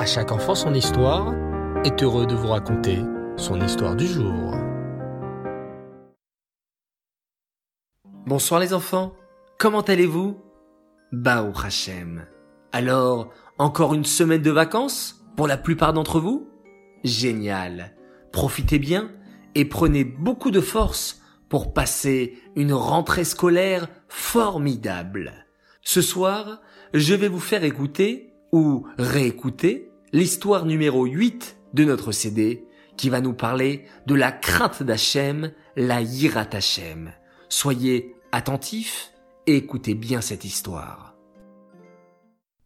À chaque enfant son histoire est heureux de vous raconter son histoire du jour. Bonsoir les enfants, comment allez-vous? Baruch Hashem. Alors, encore une semaine de vacances pour la plupart d'entre vous? Génial. Profitez bien et prenez beaucoup de force pour passer une rentrée scolaire formidable. Ce soir, je vais vous faire écouter ou réécouter l'histoire numéro 8 de notre CD qui va nous parler de la crainte d'Hachem, la Yirat Hachem. Soyez attentifs et écoutez bien cette histoire.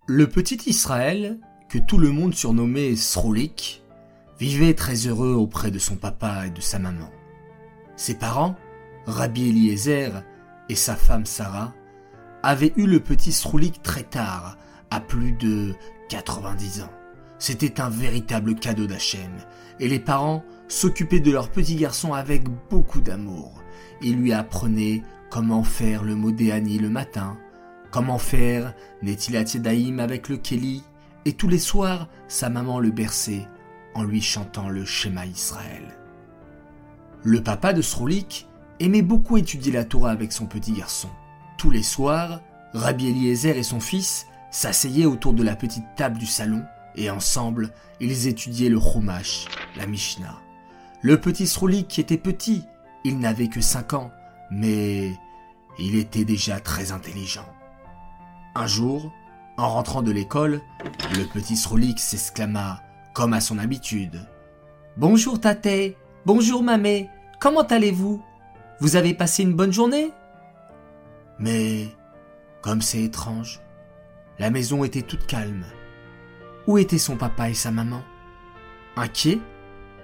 Le petit Israël, que tout le monde surnommait Sroulik, vivait très heureux auprès de son papa et de sa maman. Ses parents, Rabbi Eliezer et sa femme Sarah, avaient eu le petit Sroulik très tard, à plus de 90 ans. C'était un véritable cadeau d'Hachem, et les parents s'occupaient de leur petit garçon avec beaucoup d'amour. Ils lui apprenaient comment faire le Modéani le matin, comment faire Netilat Yedaïm avec le Kelly, et tous les soirs, sa maman le berçait en lui chantant le schéma Israël. Le papa de Sroulik aimait beaucoup étudier la Torah avec son petit garçon. Tous les soirs, Rabbi Eliezer et son fils s'asseyaient autour de la petite table du salon et ensemble, ils étudiaient le Chumash, la Mishnah. Le petit Sroulik était petit, il n'avait que cinq ans, mais il était déjà très intelligent. Un jour, en rentrant de l'école, le petit Sroulik s'exclama comme à son habitude. Bonjour Tate, bonjour Mamé, comment allez-vous? Vous avez passé une bonne journée? Mais, comme c'est étrange, la maison était toute calme. Où étaient son papa et sa maman? Inquiet,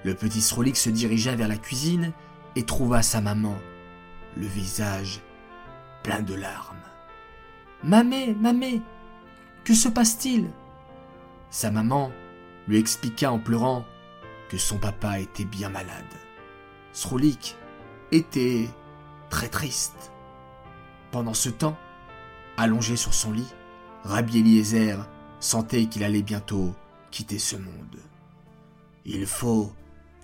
le petit Srolik se dirigea vers la cuisine et trouva sa maman, le visage plein de larmes. Mamé, mamé, que se passe-t-il? Sa maman lui expliqua en pleurant que son papa était bien malade. Sroulik était très triste. Pendant ce temps, allongé sur son lit, Rabbi Eliezer sentait qu'il allait bientôt quitter ce monde. Il faut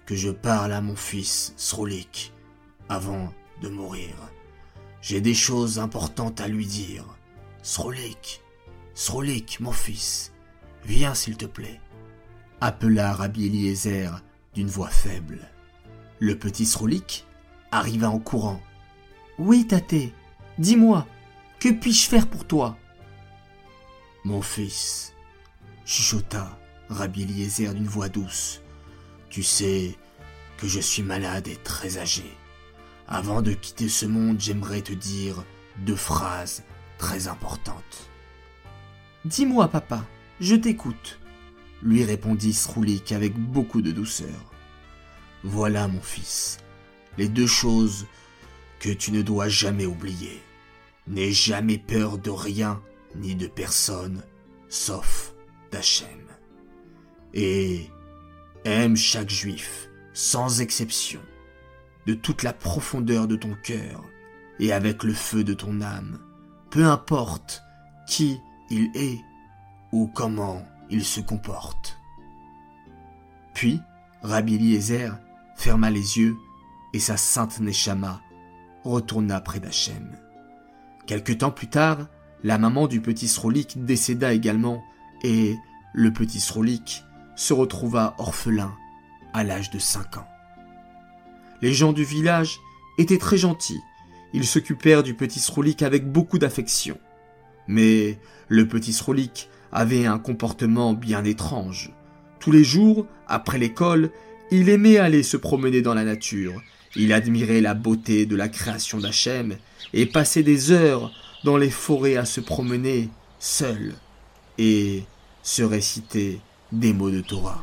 que je parle à mon fils Sroulik avant de mourir. J'ai des choses importantes à lui dire. Sroulik, Sroulik, mon fils, viens s'il te plaît appela Rabbi Eliezer d'une voix faible. Le petit Sroulik arriva en courant. Oui, Tate, dis-moi, que puis-je faire pour toi? Mon fils, chuchota Rabbi Eliezer d'une voix douce, tu sais que je suis malade et très âgé. Avant de quitter ce monde, j'aimerais te dire deux phrases très importantes. Dis-moi, papa, je t'écoute lui répondit Sroulik avec beaucoup de douceur. Voilà, mon fils, les deux choses que tu ne dois jamais oublier. N'aie jamais peur de rien ni de personne, sauf d'Hachem. Et aime chaque juif, sans exception, de toute la profondeur de ton cœur et avec le feu de ton âme, peu importe qui il est ou comment il se comporte. Puis, Rabbi Eliezer ferma les yeux et sa sainte Neshama retourna près d'Hachem. Quelque temps plus tard, la maman du petit Srolik décéda également et le petit Srolik se retrouva orphelin à l'âge de cinq ans. Les gens du village étaient très gentils. Ils s'occupèrent du petit Srolik avec beaucoup d'affection. Mais le petit Srolik avait un comportement bien étrange. Tous les jours, après l'école, il aimait aller se promener dans la nature. Il admirait la beauté de la création d'Hachem et passait des heures dans les forêts à se promener seul et se réciter des mots de Torah.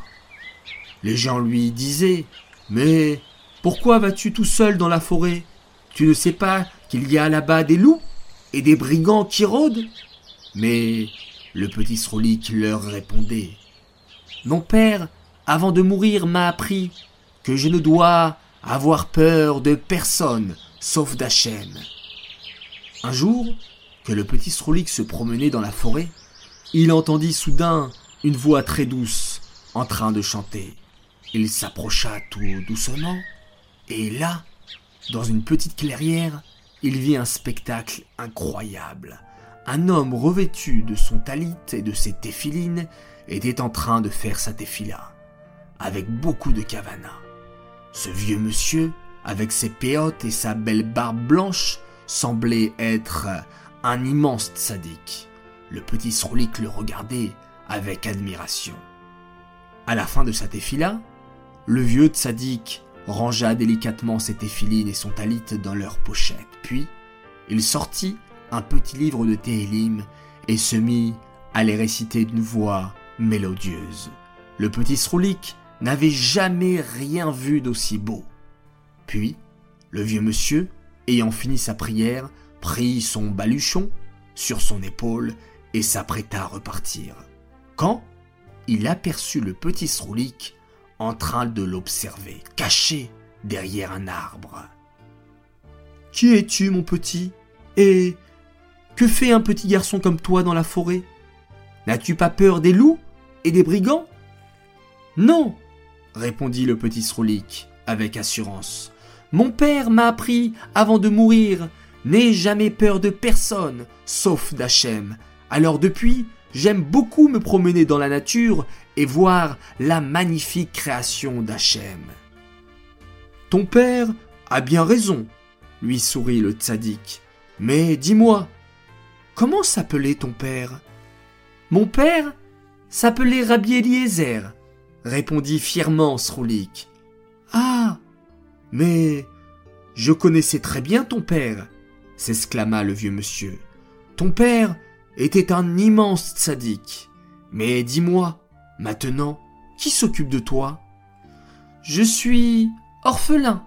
Les gens lui disaient Mais pourquoi vas-tu tout seul dans la forêt? Tu ne sais pas qu'il y a là-bas des loups et des brigands qui rôdent? Mais le petit Sroulik leur répondait. Mon père, avant de mourir, m'a appris que je ne dois avoir peur de personne sauf d'Hachem. Un jour, que le petit Sroulik se promenait dans la forêt, il entendit soudain une voix très douce en train de chanter. Il s'approcha tout doucement, et là, dans une petite clairière, il vit un spectacle incroyable. Un homme revêtu de son talit et de ses téphilines était en train de faire sa téphila, avec beaucoup de kavana. Ce vieux monsieur, avec ses péotes et sa belle barbe blanche, semblait être un immense tzaddik. Le petit Srolik le regardait avec admiration. À la fin de sa téphila, le vieux tzaddik rangea délicatement ses téphilines et son talit dans leur pochette. Puis, il sortit un petit livre de Téhélim et se mit à les réciter d'une voix mélodieuse. Le petit Sroulik n'avait jamais rien vu d'aussi beau. Puis, le vieux monsieur, ayant fini sa prière, prit son baluchon sur son épaule et s'apprêta à repartir. Quand il aperçut le petit Sroulik en train de l'observer, caché derrière un arbre. Qui es-tu, mon petit? Et que fait un petit garçon comme toi dans la forêt? N'as-tu pas peur des loups et des brigands? Non, répondit le petit Sroulik avec assurance. Mon père m'a appris avant de mourir, n'aie jamais peur de personne, sauf d'Hachem. Alors depuis, j'aime beaucoup me promener dans la nature et voir la magnifique création d'Hachem. Ton père a bien raison, lui sourit le tzaddik. Mais dis-moi, comment s'appelait ton père? Mon père s'appelait Rabbi Eliezer, répondit fièrement Sroulik. Ah Mais je connaissais très bien ton père, s'exclama le vieux monsieur. Ton père était un immense tzaddik. Mais dis-moi, maintenant, qui s'occupe de toi? Je suis orphelin,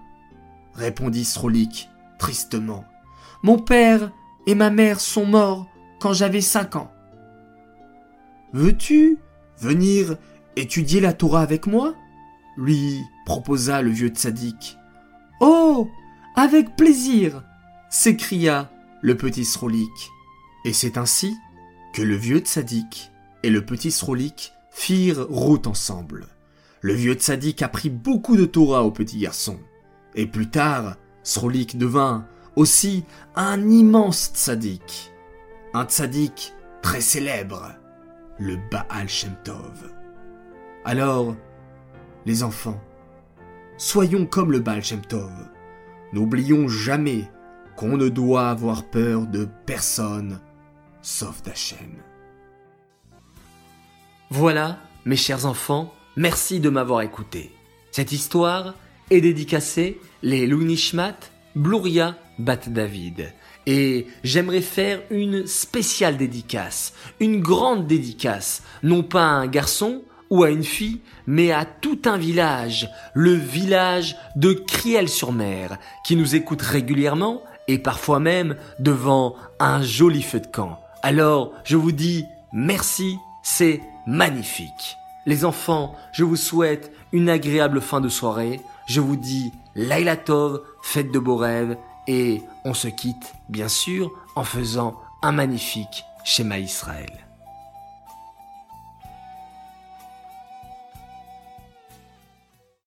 répondit Srolik tristement. Mon père et ma mère sont morts quand j'avais cinq ans. Veux-tu venir étudier la Torah avec moi? lui proposa le vieux tzaddik. Oh Avec plaisir s'écria le petit Srolik. Et c'est ainsi que le vieux tzaddik et le petit Srolik firent route ensemble. Le vieux tzaddik apprit beaucoup de Torah au petit garçon. Et plus tard, Srolik devint aussi un immense tzaddik. Un tzaddik très célèbre, le Baal Shem Tov. Alors, les enfants, soyons comme le Baal Shem Tov. N'oublions jamais qu'on ne doit avoir peur de personne sauf d'Hachem. Voilà, mes chers enfants, merci de m'avoir écouté. Cette histoire est dédicacée les Lunishmat Bluria Bat David. Et j'aimerais faire une spéciale dédicace, une grande dédicace, non pas à un garçon ou à une fille, mais à tout un village, le village de Criel-sur-Mer, qui nous écoute régulièrement et parfois même devant un joli feu de camp. Alors, je vous dis merci, c'est magnifique. Les enfants, je vous souhaite une agréable fin de soirée. Je vous dis Laila Tov, faites de beaux rêves et on se quitte bien sûr en faisant un magnifique schéma Israël.